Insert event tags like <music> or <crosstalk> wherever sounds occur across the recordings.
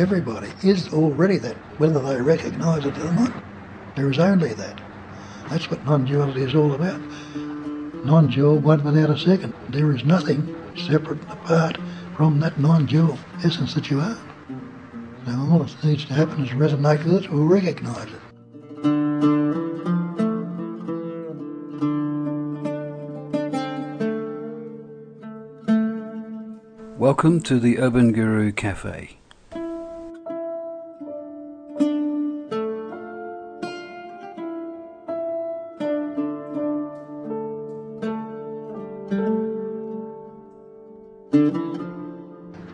Everybody is already that, whether they recognise it or not. There is only that. That's what non-duality is all about. Non-dual, one without a second. There is nothing separate and apart from that non-dual essence that you are. So all that needs to happen is resonate with it or recognise it. Welcome to the Urban Guru Cafe.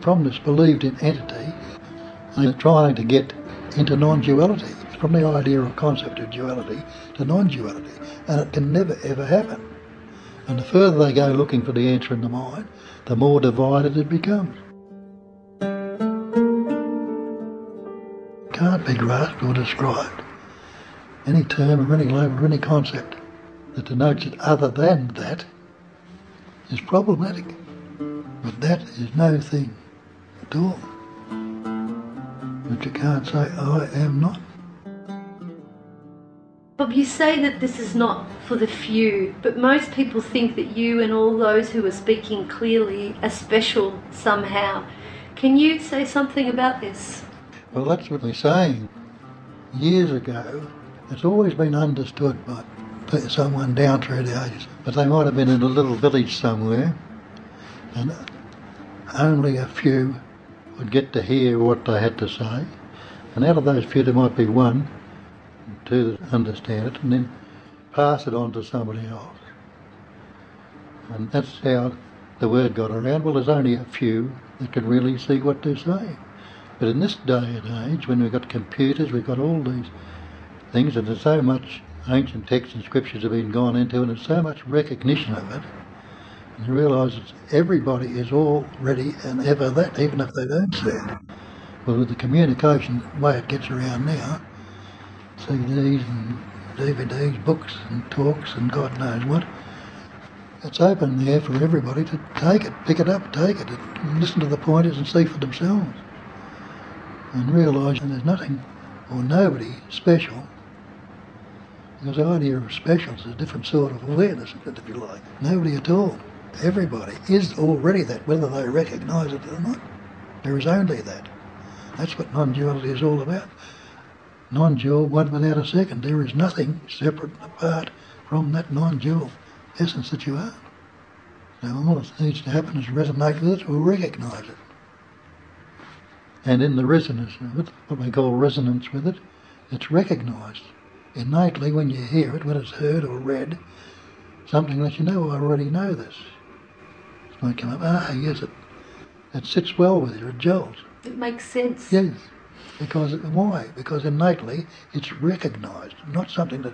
From this believed in entity, they're trying to get into non-duality. From the idea or concept of duality to non-duality. And it can never ever happen. And the further they go looking for the answer in the mind, the more divided it becomes. It Can't be grasped or described. Any term or any label or any concept that denotes it other than that is problematic. But that is no thing all. But you can't say, oh, I am not. Bob, you say that this is not for the few, but most people think that you and all those who are speaking clearly are special somehow. Can you say something about this? Well, that's what we're saying. Years ago, it's always been understood by someone down through the ages, but they might have been in a little village somewhere, and only a few would get to hear what they had to say, and out of those few, there might be one, two that understand it, and then pass it on to somebody else. And that's how the word got around. Well, there's only a few that can really see what they're saying. But in this day and age, when we've got computers, we've got all these things, and there's so much ancient texts and scriptures have been gone into, and there's so much recognition of it, and realises everybody is already and ever that, even if they don't see it. Well, with the communication way it gets around now, CDs and DVDs, books and talks and God knows what, it's open there for everybody to take it, pick it up, take it, listen to the pointers and see for themselves. And realise there's nothing or nobody special. Because the idea of special is a different sort of awareness, if you like. Nobody at all. Everybody is already that, whether they recognise it or not. There is only that. That's what non-duality is all about. Non-dual, one without a second. There is nothing separate and apart from that non-dual essence that you are. So all that needs to happen is resonate with it or recognise it. And in the resonance of it, what we call resonance with it, it's recognised innately when you hear it, when it's heard or read, something that you know, I already know this. It might come up, ah, yes, it, it sits well with you, it gels. It makes sense. Yes, because why? Because innately it's recognised, not something that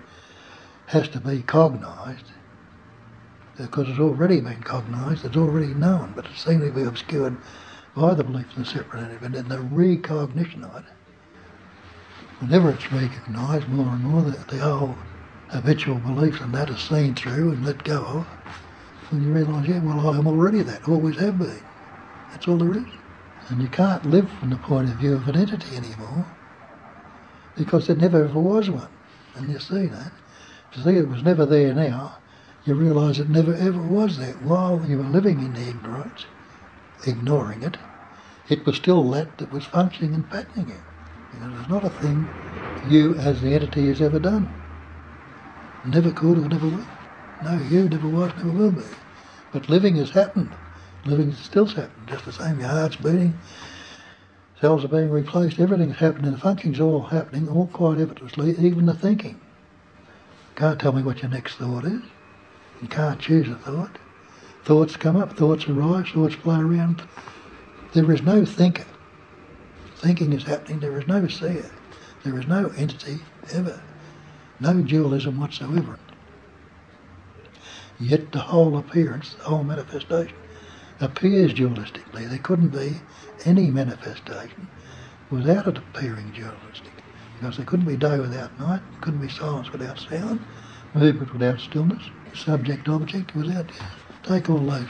has to be cognised, because it's already been cognised, it's already known, but it seems to be obscured by the belief in the separate entity, and the recognition of it. Whenever it's recognised more and more, the, the old habitual beliefs and that is seen through and let go of, and you realise, yeah, well, I'm already that, always have been. That's all there is. And you can't live from the point of view of an entity anymore because there never ever was one. And you see that. To see it was never there now, you realise it never ever was there. While you were living in the ignorance, ignoring it, it was still that that was functioning and patterning you. Because it's not a thing you as the entity has ever done. Never could or never will. No, you never was, never will be. But living has happened. Living still happening, just the same. Your heart's beating, cells are being replaced, everything's happening, the functioning's all happening, all quite effortlessly, even the thinking. You can't tell me what your next thought is. You can't choose a thought. Thoughts come up, thoughts arise, thoughts flow around. There is no thinker. Thinking is happening, there is no seer. There is no entity ever. No dualism whatsoever. Yet the whole appearance, the whole manifestation, appears dualistically. There couldn't be any manifestation without it appearing dualistic. Because there couldn't be day without night, couldn't be silence without sound, movement without stillness, subject object without. Take all those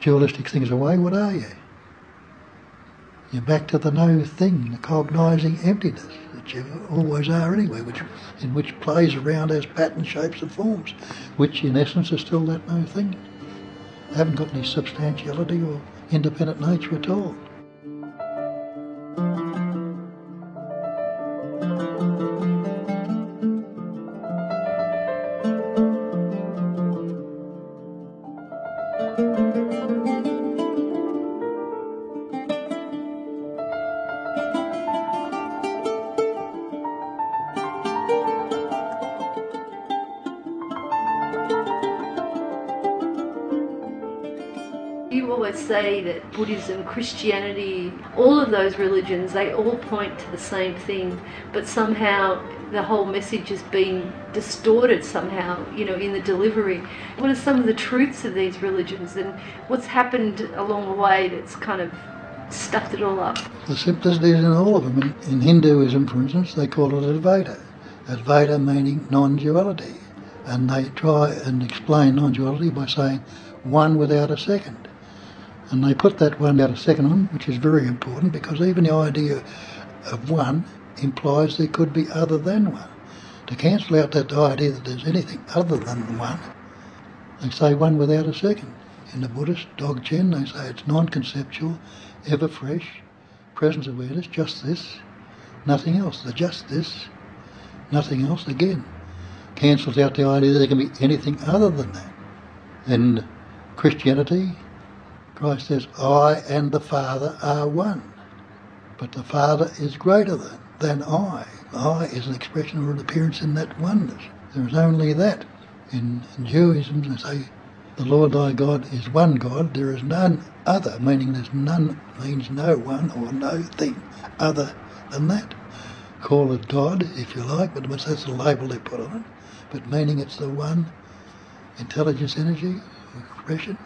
dualistic things away, what are you? You're back to the no thing, the cognizing emptiness you always are anyway, which in which plays around as patterns, shapes and forms, which in essence are still that no thing. They haven't got any substantiality or independent nature at all. Buddhism, Christianity, all of those religions, they all point to the same thing, but somehow the whole message has been distorted somehow, you know, in the delivery. What are some of the truths of these religions and what's happened along the way that's kind of stuffed it all up? The simplicity is in all of them. In, in Hinduism, for instance, they call it Advaita. Advaita meaning non-duality. And they try and explain non-duality by saying one without a second. And they put that one without a second on, which is very important because even the idea of one implies there could be other than one. To cancel out that idea that there's anything other than one, they say one without a second. In the Buddhist Dzogchen, they say it's non-conceptual, ever fresh, presence awareness, just this, nothing else. The just this, nothing else again. Cancels out the idea that there can be anything other than that. In Christianity, Christ says, I and the Father are one. But the Father is greater than, than I. I is an expression or an appearance in that oneness. There is only that. In, in Judaism, they say, the Lord thy God is one God, there is none other, meaning there's none means no one or no thing other than that. Call it God if you like, but that's the label they put on it. But meaning it's the one intelligence energy, expression.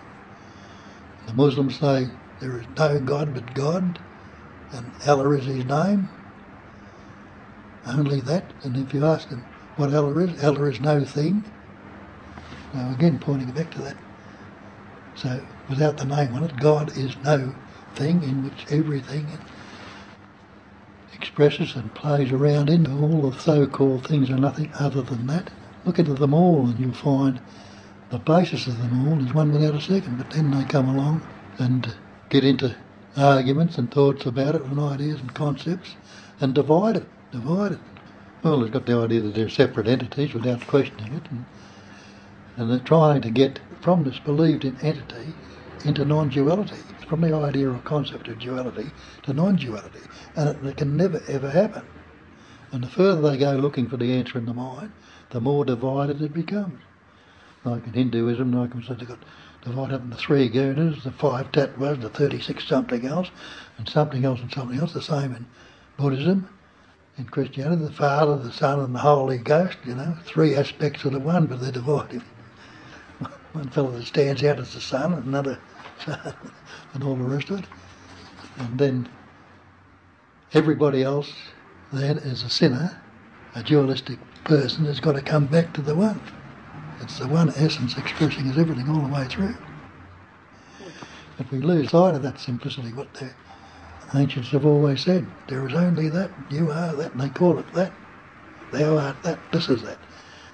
The Muslims say there is no God but God, and Allah is His name. Only that. And if you ask them what Allah is, Allah is no thing. Now again, pointing back to that. So without the name on it, God is no thing in which everything expresses and plays around in. All the so-called things are nothing other than that. Look into them all and you'll find the basis of them all is one without a second. But then they come along and get into arguments and thoughts about it and ideas and concepts and divide it, divide it. Well, they've got the idea that they're separate entities without questioning it. And, and they're trying to get from this believed in entity into non-duality, from the idea or concept of duality to non-duality. And it, it can never ever happen. And the further they go looking for the answer in the mind, the more divided it becomes. Like in Hinduism, they've got divided up into three gunas, the five tattvas, the 36 something else, and something else and something else, the same in Buddhism. In Christianity, the Father, the Son, and the Holy Ghost, you know, three aspects of the one, but they're divided. <laughs> One fellow that stands out as the Son, and another <laughs> and all the rest of it. And then everybody else then is a sinner, a dualistic person, has got to come back to the one. It's the one essence expressing as everything all the way through. If we lose sight of that simplicity, what the ancients have always said, there is only that, you are that, and they call it that. Thou art that, this is that.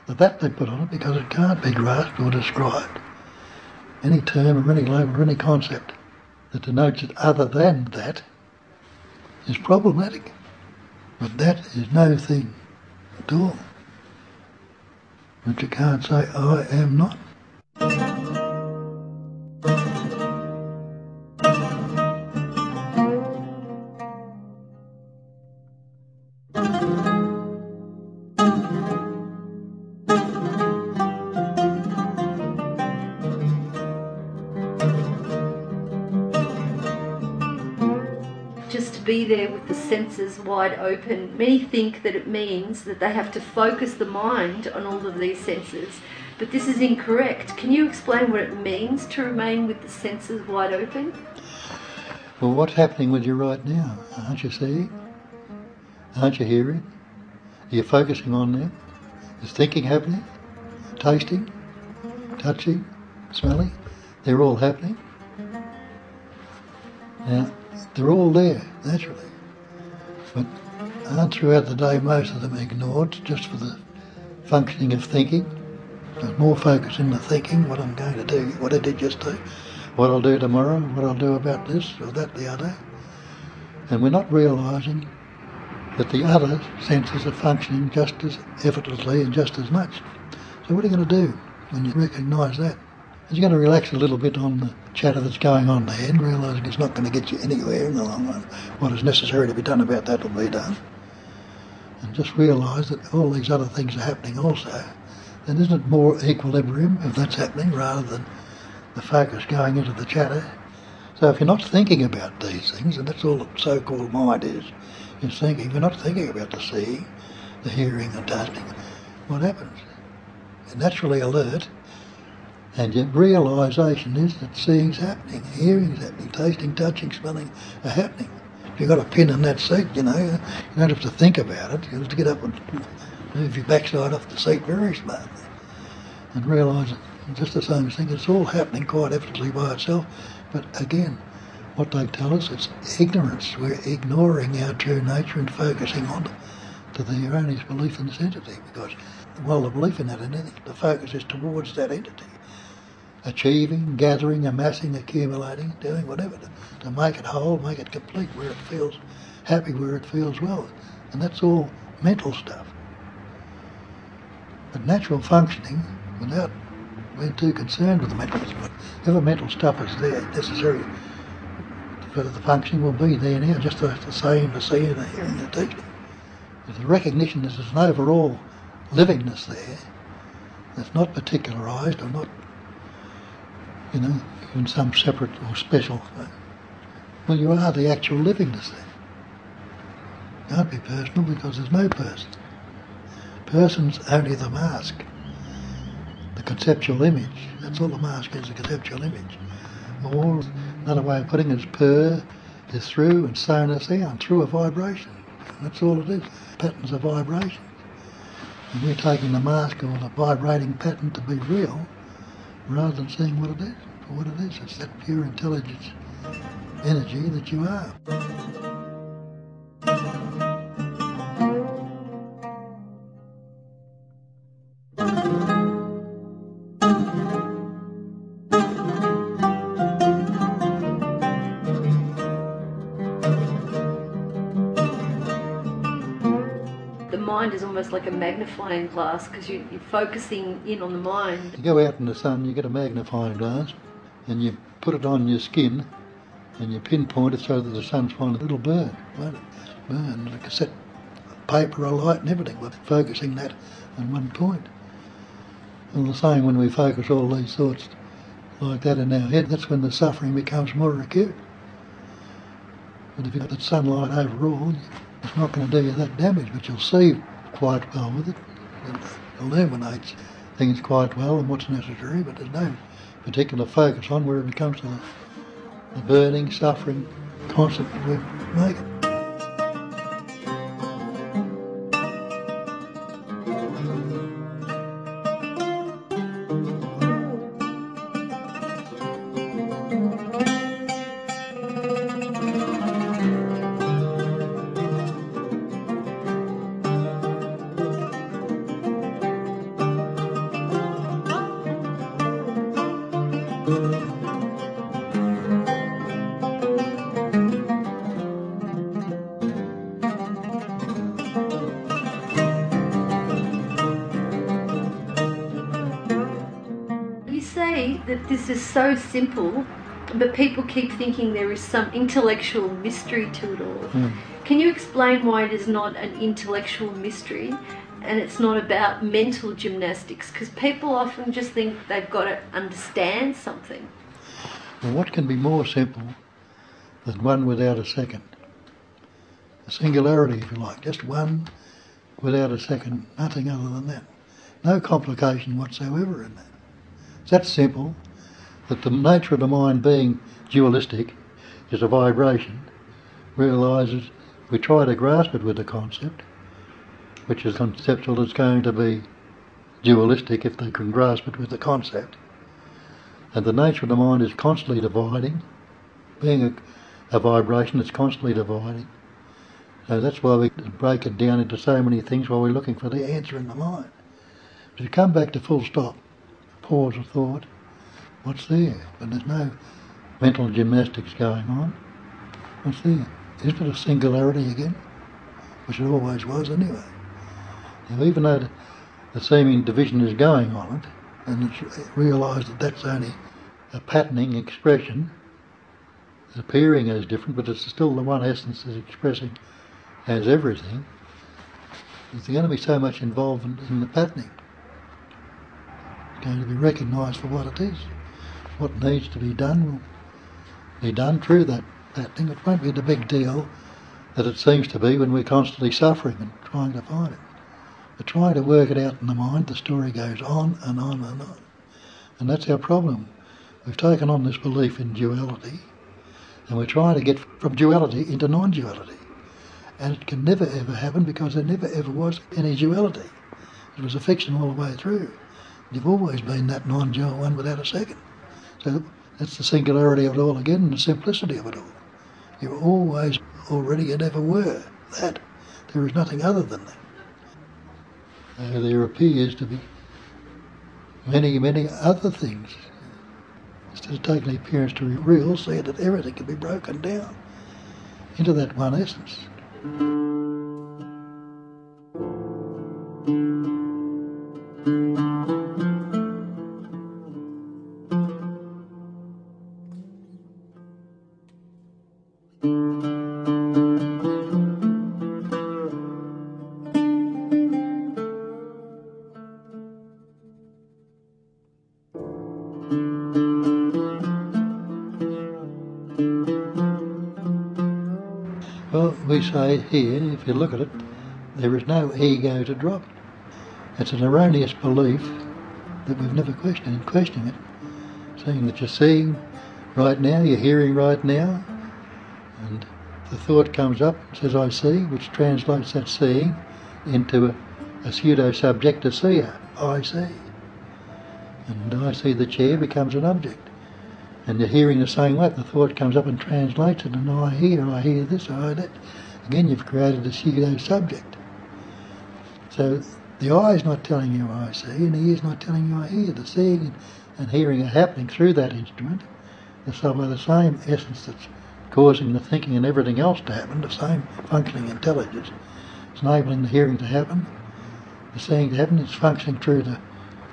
The that they put on it because it can't be grasped or described. Any term or any label or any concept that denotes it other than that is problematic. But that is no thing at all. But you can't say, I am not. Senses wide open. Many think that it means that they have to focus the mind on all of these senses, but this is incorrect. Can you explain what it means to remain with the senses wide open? Well, what's happening with you right now? Aren't you seeing? Aren't you hearing? Are you focusing on them? Is thinking happening? Tasting? Touching? Smelling? They're all happening. Now, They're all there, naturally. But throughout the day most of them ignored just for the functioning of thinking? There's more focus in the thinking, what I'm going to do, what I did just do, what I'll do tomorrow, what I'll do about this or that, the other. And we're not realising that the other senses are functioning just as effortlessly and just as much. So what are you going to do when you recognise that? You're going to relax a little bit on the chatter that's going on there and realising it's not going to get you anywhere in the long run. What is necessary to be done about that will be done. And just realise that all these other things are happening also. Then isn't it more equilibrium if that's happening rather than the focus going into the chatter? So if you're not thinking about these things, and that's all the so-called mind is, is thinking, you're not thinking about the seeing, the hearing, the tasting, what happens? You're naturally alert, and your realisation is that seeing's happening, hearing's happening, tasting, touching, smelling are happening. If you've got a pin in that seat, you know, you don't have to think about it. You have to get up and move your backside off the seat very smartly and realise just the same thing. It's all happening quite effortlessly by itself. But again, what they tell us, it's ignorance. We're ignoring our true nature and focusing on to the erroneous belief in this entity because, well, the belief in that entity, the focus is towards that entity. Achieving, gathering, amassing, accumulating, doing whatever to, to make it whole, make it complete where it feels happy, where it feels well. And that's all mental stuff. But natural functioning, without being too concerned with the mental stuff, whatever mental stuff is there necessary for the functioning will be there now, just the, the same, the seeing, the hearing, the tasting. If the recognition that there's an overall livingness there that's not particularised or not, you know, in some separate or special, well, you are the actual livingness there. Can't be personal because there's no person. Person's only the mask, the conceptual image. That's all the mask is, a conceptual image. Or another way of putting it is per is through and sonar sound, through a vibration. That's all it is. Patterns of vibration. And we're taking the mask or the vibrating pattern to be real rather than seeing what it is for what it is. It's that pure intelligence energy that you are. Mind is almost like a magnifying glass because you, you're focusing in on the mind. You go out in the sun, you get a magnifying glass, and you put it on your skin, and you pinpoint it so that the sun's finding it'll burn, won't it? Burn like a set paper, a light, and everything. But focusing that on one point. And the same when we focus all these thoughts like that in our head, that's when the suffering becomes more acute. But if you've got that sunlight overall, it's not going to do you that damage, but you'll see quite well with it. It illuminates things quite well and what's necessary, but there's no particular focus on where it becomes the, the burning, suffering concept we make it. Is so simple, but people keep thinking there is some intellectual mystery to it all. Hmm. Can you explain why it is not an intellectual mystery and it's not about mental gymnastics? Because people often just think they've got to understand something. Well, what can be more simple than one without a second? A singularity, if you like, just one without a second, nothing other than that. No complication whatsoever in that. It's that simple that the nature of the mind being dualistic is a vibration, realises we try to grasp it with the concept, which is conceptual, it's going to be dualistic if they can grasp it with the concept. And the nature of the mind is constantly dividing, being a, a vibration that's constantly dividing. So that's why we break it down into so many things while we're looking for the answer in the mind. You come back to full stop, pause of thought, what's there? But there's no mental gymnastics going on. What's there? Isn't it a singularity again? Which it always was anyway. Now, even though the, seeming division is going on it, and it's realised that that's only a patterning expression, appearing as different, but it's still the one essence that's expressing as everything, there's going to be so much involvement in the patterning. It's going to be recognised for what it is. What needs to be done will be done through that that thing. It won't be the big deal that it seems to be when we're constantly suffering and trying to find it. But trying to work it out in the mind, the story goes on and on and on. And that's our problem. We've taken on this belief in duality and we're trying to get from duality into non-duality. And it can never ever happen because there never ever was any duality. It was a fiction all the way through. You've always been that non-dual one without a second. So that's the singularity of it all again and the simplicity of it all. You always already and ever were that. There is nothing other than that. Uh, there appears to be many, many other things. Instead of taking the appearance to be real, see that everything can be broken down into that one essence. Say here, if you look at it, there is no ego to drop. It's an erroneous belief that we've never questioned questioning it, seeing that you're seeing right now, you're hearing right now, and the thought comes up and says, I see, which translates that seeing into a, a pseudo subject, a seer. I see. And I see the chair becomes an object. And you're hearing the same way. The thought comes up and translates it, and I hear, I hear this, I hear that. Again, you've created a pseudo subject. So the eye is not telling you I see, and the ear is not telling you I hear. The seeing and, hearing are happening through that instrument. And so by the same essence that's causing the thinking and everything else to happen, the same functioning intelligence, it's enabling the hearing to happen, the seeing to happen, it's functioning through the,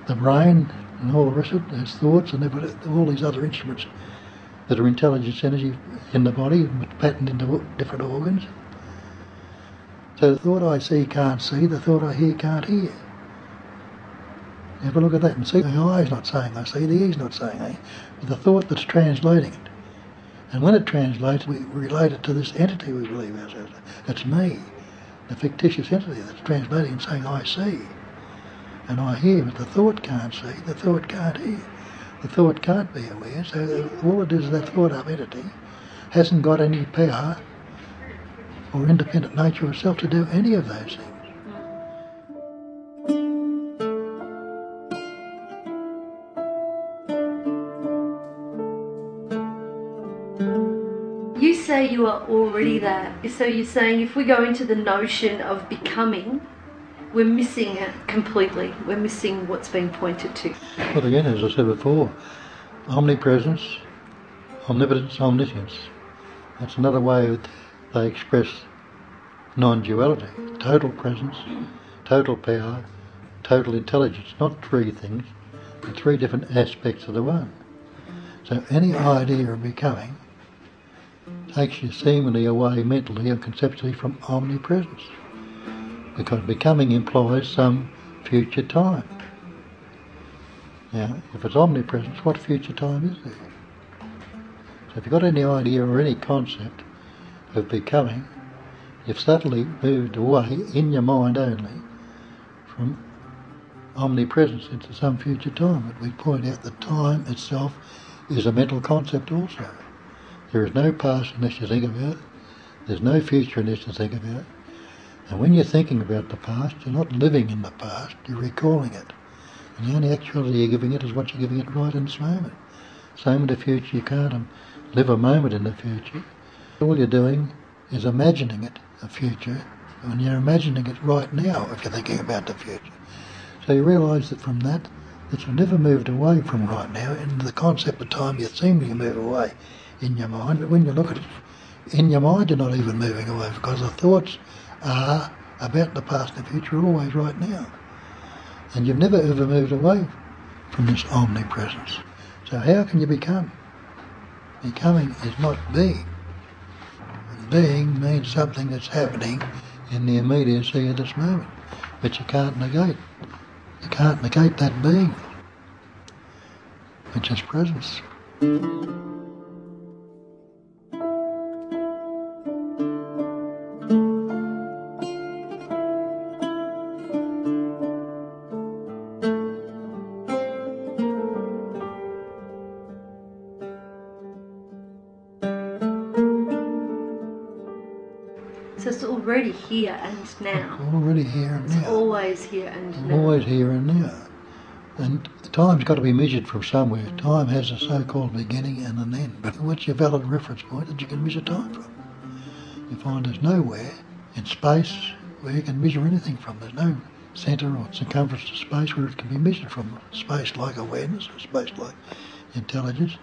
the brain and all the rest of it, those thoughts and all these other instruments that are intelligence energy in the body, patterned into different organs. So the thought I see can't see, the thought I hear can't hear. Have a look at that and see the eye's not saying I see, the ear's not saying I but the thought that's translating it. And when it translates, we relate it to this entity we believe ourselves. It's me, the fictitious entity that's translating and saying I see and I hear, but the thought can't see, the thought can't hear, the thought can't be aware. So all it is, that thought up entity hasn't got any power or independent nature itself to do any of those things. You say you are already that. So you're saying if we go into the notion of becoming, we're missing it completely. We're missing what's being pointed to. But again, as I said before, omnipresence, omnipotence, omniscience. That's another way they express non-duality. Total presence, total power, total intelligence. Not three things, but three different aspects of the one. So any idea of becoming takes you seemingly away mentally and conceptually from omnipresence because becoming implies some future time. Now, if it's omnipresence, what future time is there? So if you've got any idea or any concept of becoming, you've subtly moved away in your mind only from omnipresence into some future time. But we point out that time itself is a mental concept also. There is no past unless you think about it. There's no future unless you think about it. And when you're thinking about the past, you're not living in the past, you're recalling it. And the only actuality you're giving it is what you're giving it right in this moment. Same in the future, you can't um, live a moment in the future All you're doing is imagining it, a future, and you're imagining it right now if you're thinking about the future. So you realise that from that, that you've never moved away from right now into the concept of time you seem to move away in your mind, but when you look at it in your mind you're not even moving away because the thoughts are about the past and the future always right now. And you've never ever moved away from this omnipresence. So how can you become? Becoming is not being. Being means something that's happening in the immediacy of this moment. But you can't negate. You can't negate that being, which is presence. It's already here and now. Already here and It's now. always here and now. Always here and now. And time's got to be measured from somewhere. Time has a so-called beginning and an end. But what's your valid reference point that you can measure time from? You find there's nowhere in space where you can measure anything from. There's no centre or circumference to space where it can be measured from. Space like awareness or space like intelligence.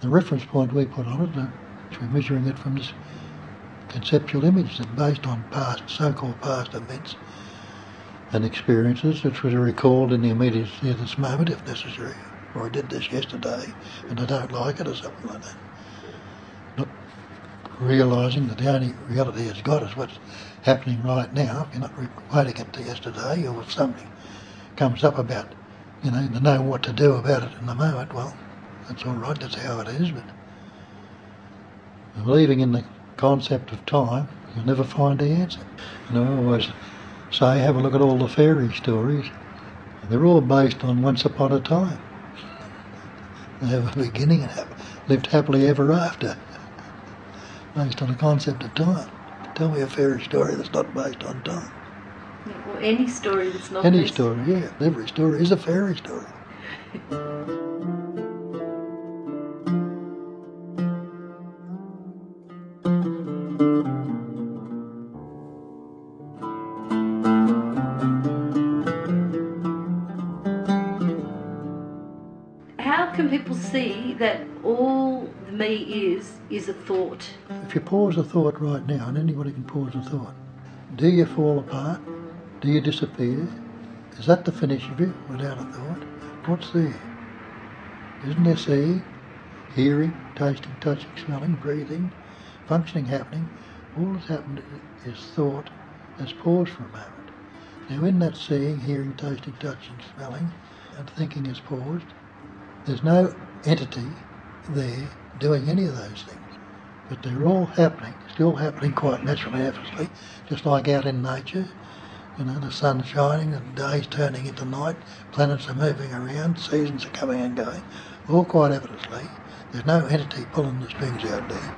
The reference point we put on it, which we're measuring it from this conceptual image that's based on past, so-called past events and experiences which were recalled in the immediacy of this moment if necessary. Or I did this yesterday and I don't like it or something like that. Not realising that the only reality it's got is what's happening right now. If you're not equating it to yesterday or if something comes up about, you know, to know what to do about it in the moment, well, that's all right, that's how it is, but believing in the concept of time, you'll never find the answer. And I always say, have a look at all the fairy stories. They're all based on once upon a time. They have a beginning and have lived happily ever after, based on the concept of time. Tell me a fairy story that's not based on time. Or any story that's not Any based- story, yeah. Every story is a fairy story. <laughs> that all me is is a thought? If you pause a thought right now, and anybody can pause a thought, do you fall apart? Do you disappear? Is that the finish of you without a thought? What's there? Isn't there seeing, hearing, tasting, touching, smelling, breathing, functioning happening? All that's happened is thought has paused for a moment. Now, in that seeing, hearing, tasting, touching, smelling, and thinking is paused, there's no entity there doing any of those things but they're all happening, still happening quite naturally, effortlessly, just like out in nature. You know, the sun's shining, the day's turning into night, planets are moving around, seasons are coming and going, all quite effortlessly. There's no entity pulling the strings out there.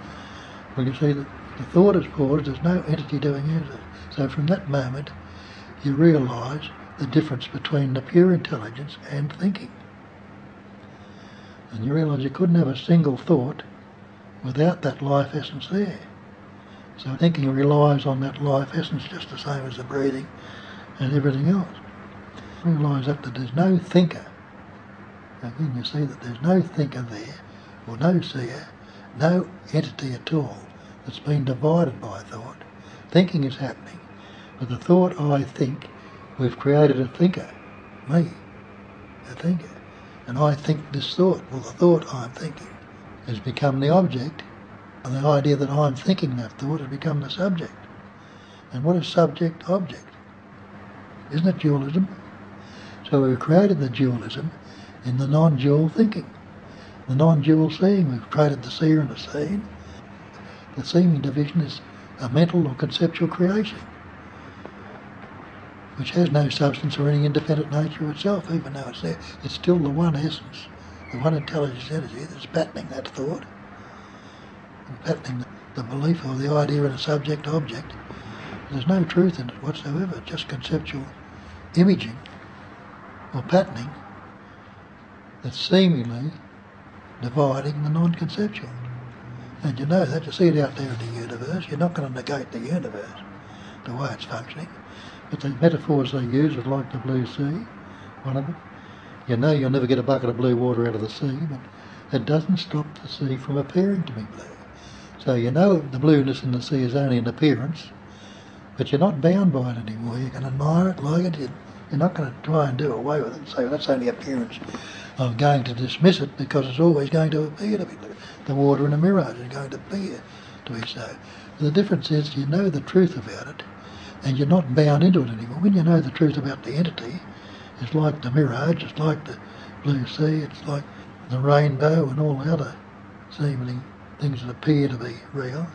Well, you see, the, the thought is paused, there's no entity doing anything. So from that moment, you realise the difference between the pure intelligence and thinking. And you realise you couldn't have a single thought without that life essence there. So thinking relies on that life essence just the same as the breathing and everything else. Realise that, that there's no thinker. Again, you see that there's no thinker there, or no seer, no entity at all that's been divided by thought. Thinking is happening. But the thought I think, we've created a thinker, me, a thinker. And I think this thought, well, the thought I'm thinking has become the object, and the idea that I'm thinking that thought has become the subject. And what is subject object? Isn't it dualism? So we've created the dualism in the non dual thinking, the non dual seeing. We've created the seer and the seen. The seeming division is a mental or conceptual creation, which has no substance or any independent nature itself, even though it's there. It's still the one essence the one intelligence energy that's patterning that thought, and patterning the, the belief or the idea in a subject object. There's no truth in it whatsoever, just conceptual imaging or patterning that's seemingly dividing the non conceptual. And you know that, you see it out there in the universe, you're not going to negate the universe, the way it's functioning. But the metaphors they use are like the blue sea, one of them. You know you'll never get a bucket of blue water out of the sea, but it doesn't stop the sea from appearing to be blue. So you know the blueness in the sea is only an appearance, but you're not bound by it anymore. You can admire it, like it. You're not going to try and do away with it and say, well, that's only appearance. I'm going to dismiss it because it's always going to appear to be blue. The water in a mirage is going to appear to be so. The difference is you know the truth about it and you're not bound into it anymore. When you know the truth about the entity, it's like the mirage, it's like the blue sea, it's like the rainbow and all the other seemingly things that appear to be real.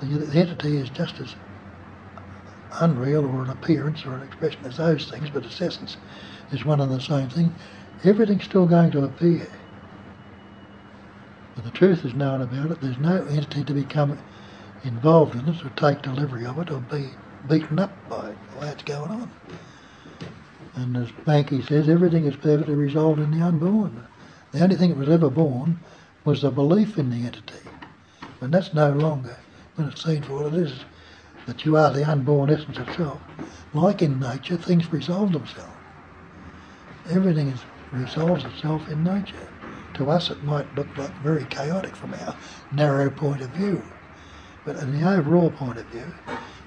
The, the entity is just as unreal or an appearance or an expression as those things, but its essence is one and the same thing. Everything's still going to appear. But the truth is known about it. There's no entity to become involved in it or take delivery of it or be beaten up by way it's going on. And as Bankei says, everything is perfectly resolved in the unborn. The only thing that was ever born was the belief in the entity. And that's no longer, when it's seen for what it is, that you are the unborn essence itself. Like in nature, things resolve themselves. Everything is, resolves itself in nature. To us, it might look like very chaotic from our narrow point of view. But in the overall point of view,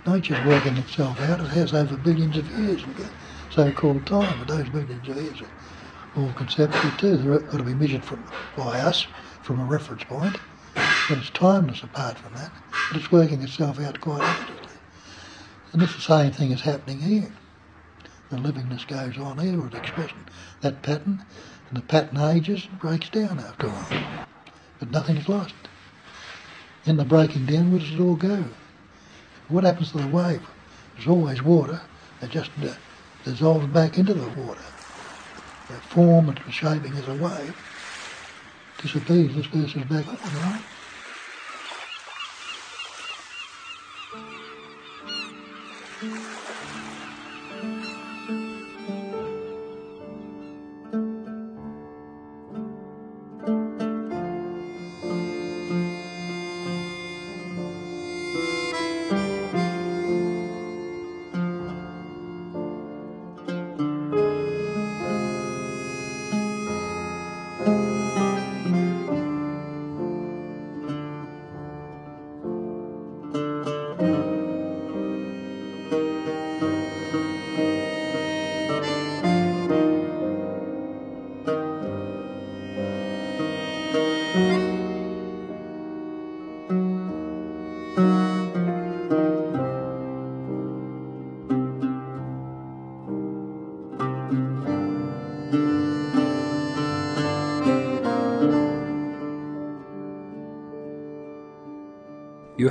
nature's working itself out. It has over billions of years so-called time, but those billions of years are all conceptual too. They've got to be measured from, by us from a reference point, but it's timeless apart from that. But it's working itself out quite evidently. And it's the same thing is happening here. The livingness goes on here with expression. That pattern, and the pattern ages and breaks down after a while. But nothing is lost. In the breaking down, where does it all go? What happens to the wave? There's always water. It just uh, dissolves back into the water. The form and shaping as a wave disappears. This person's back on, right?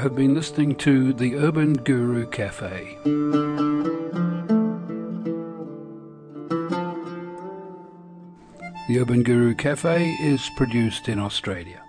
Have been listening to the Urban Guru Cafe. The Urban Guru Cafe is produced in Australia.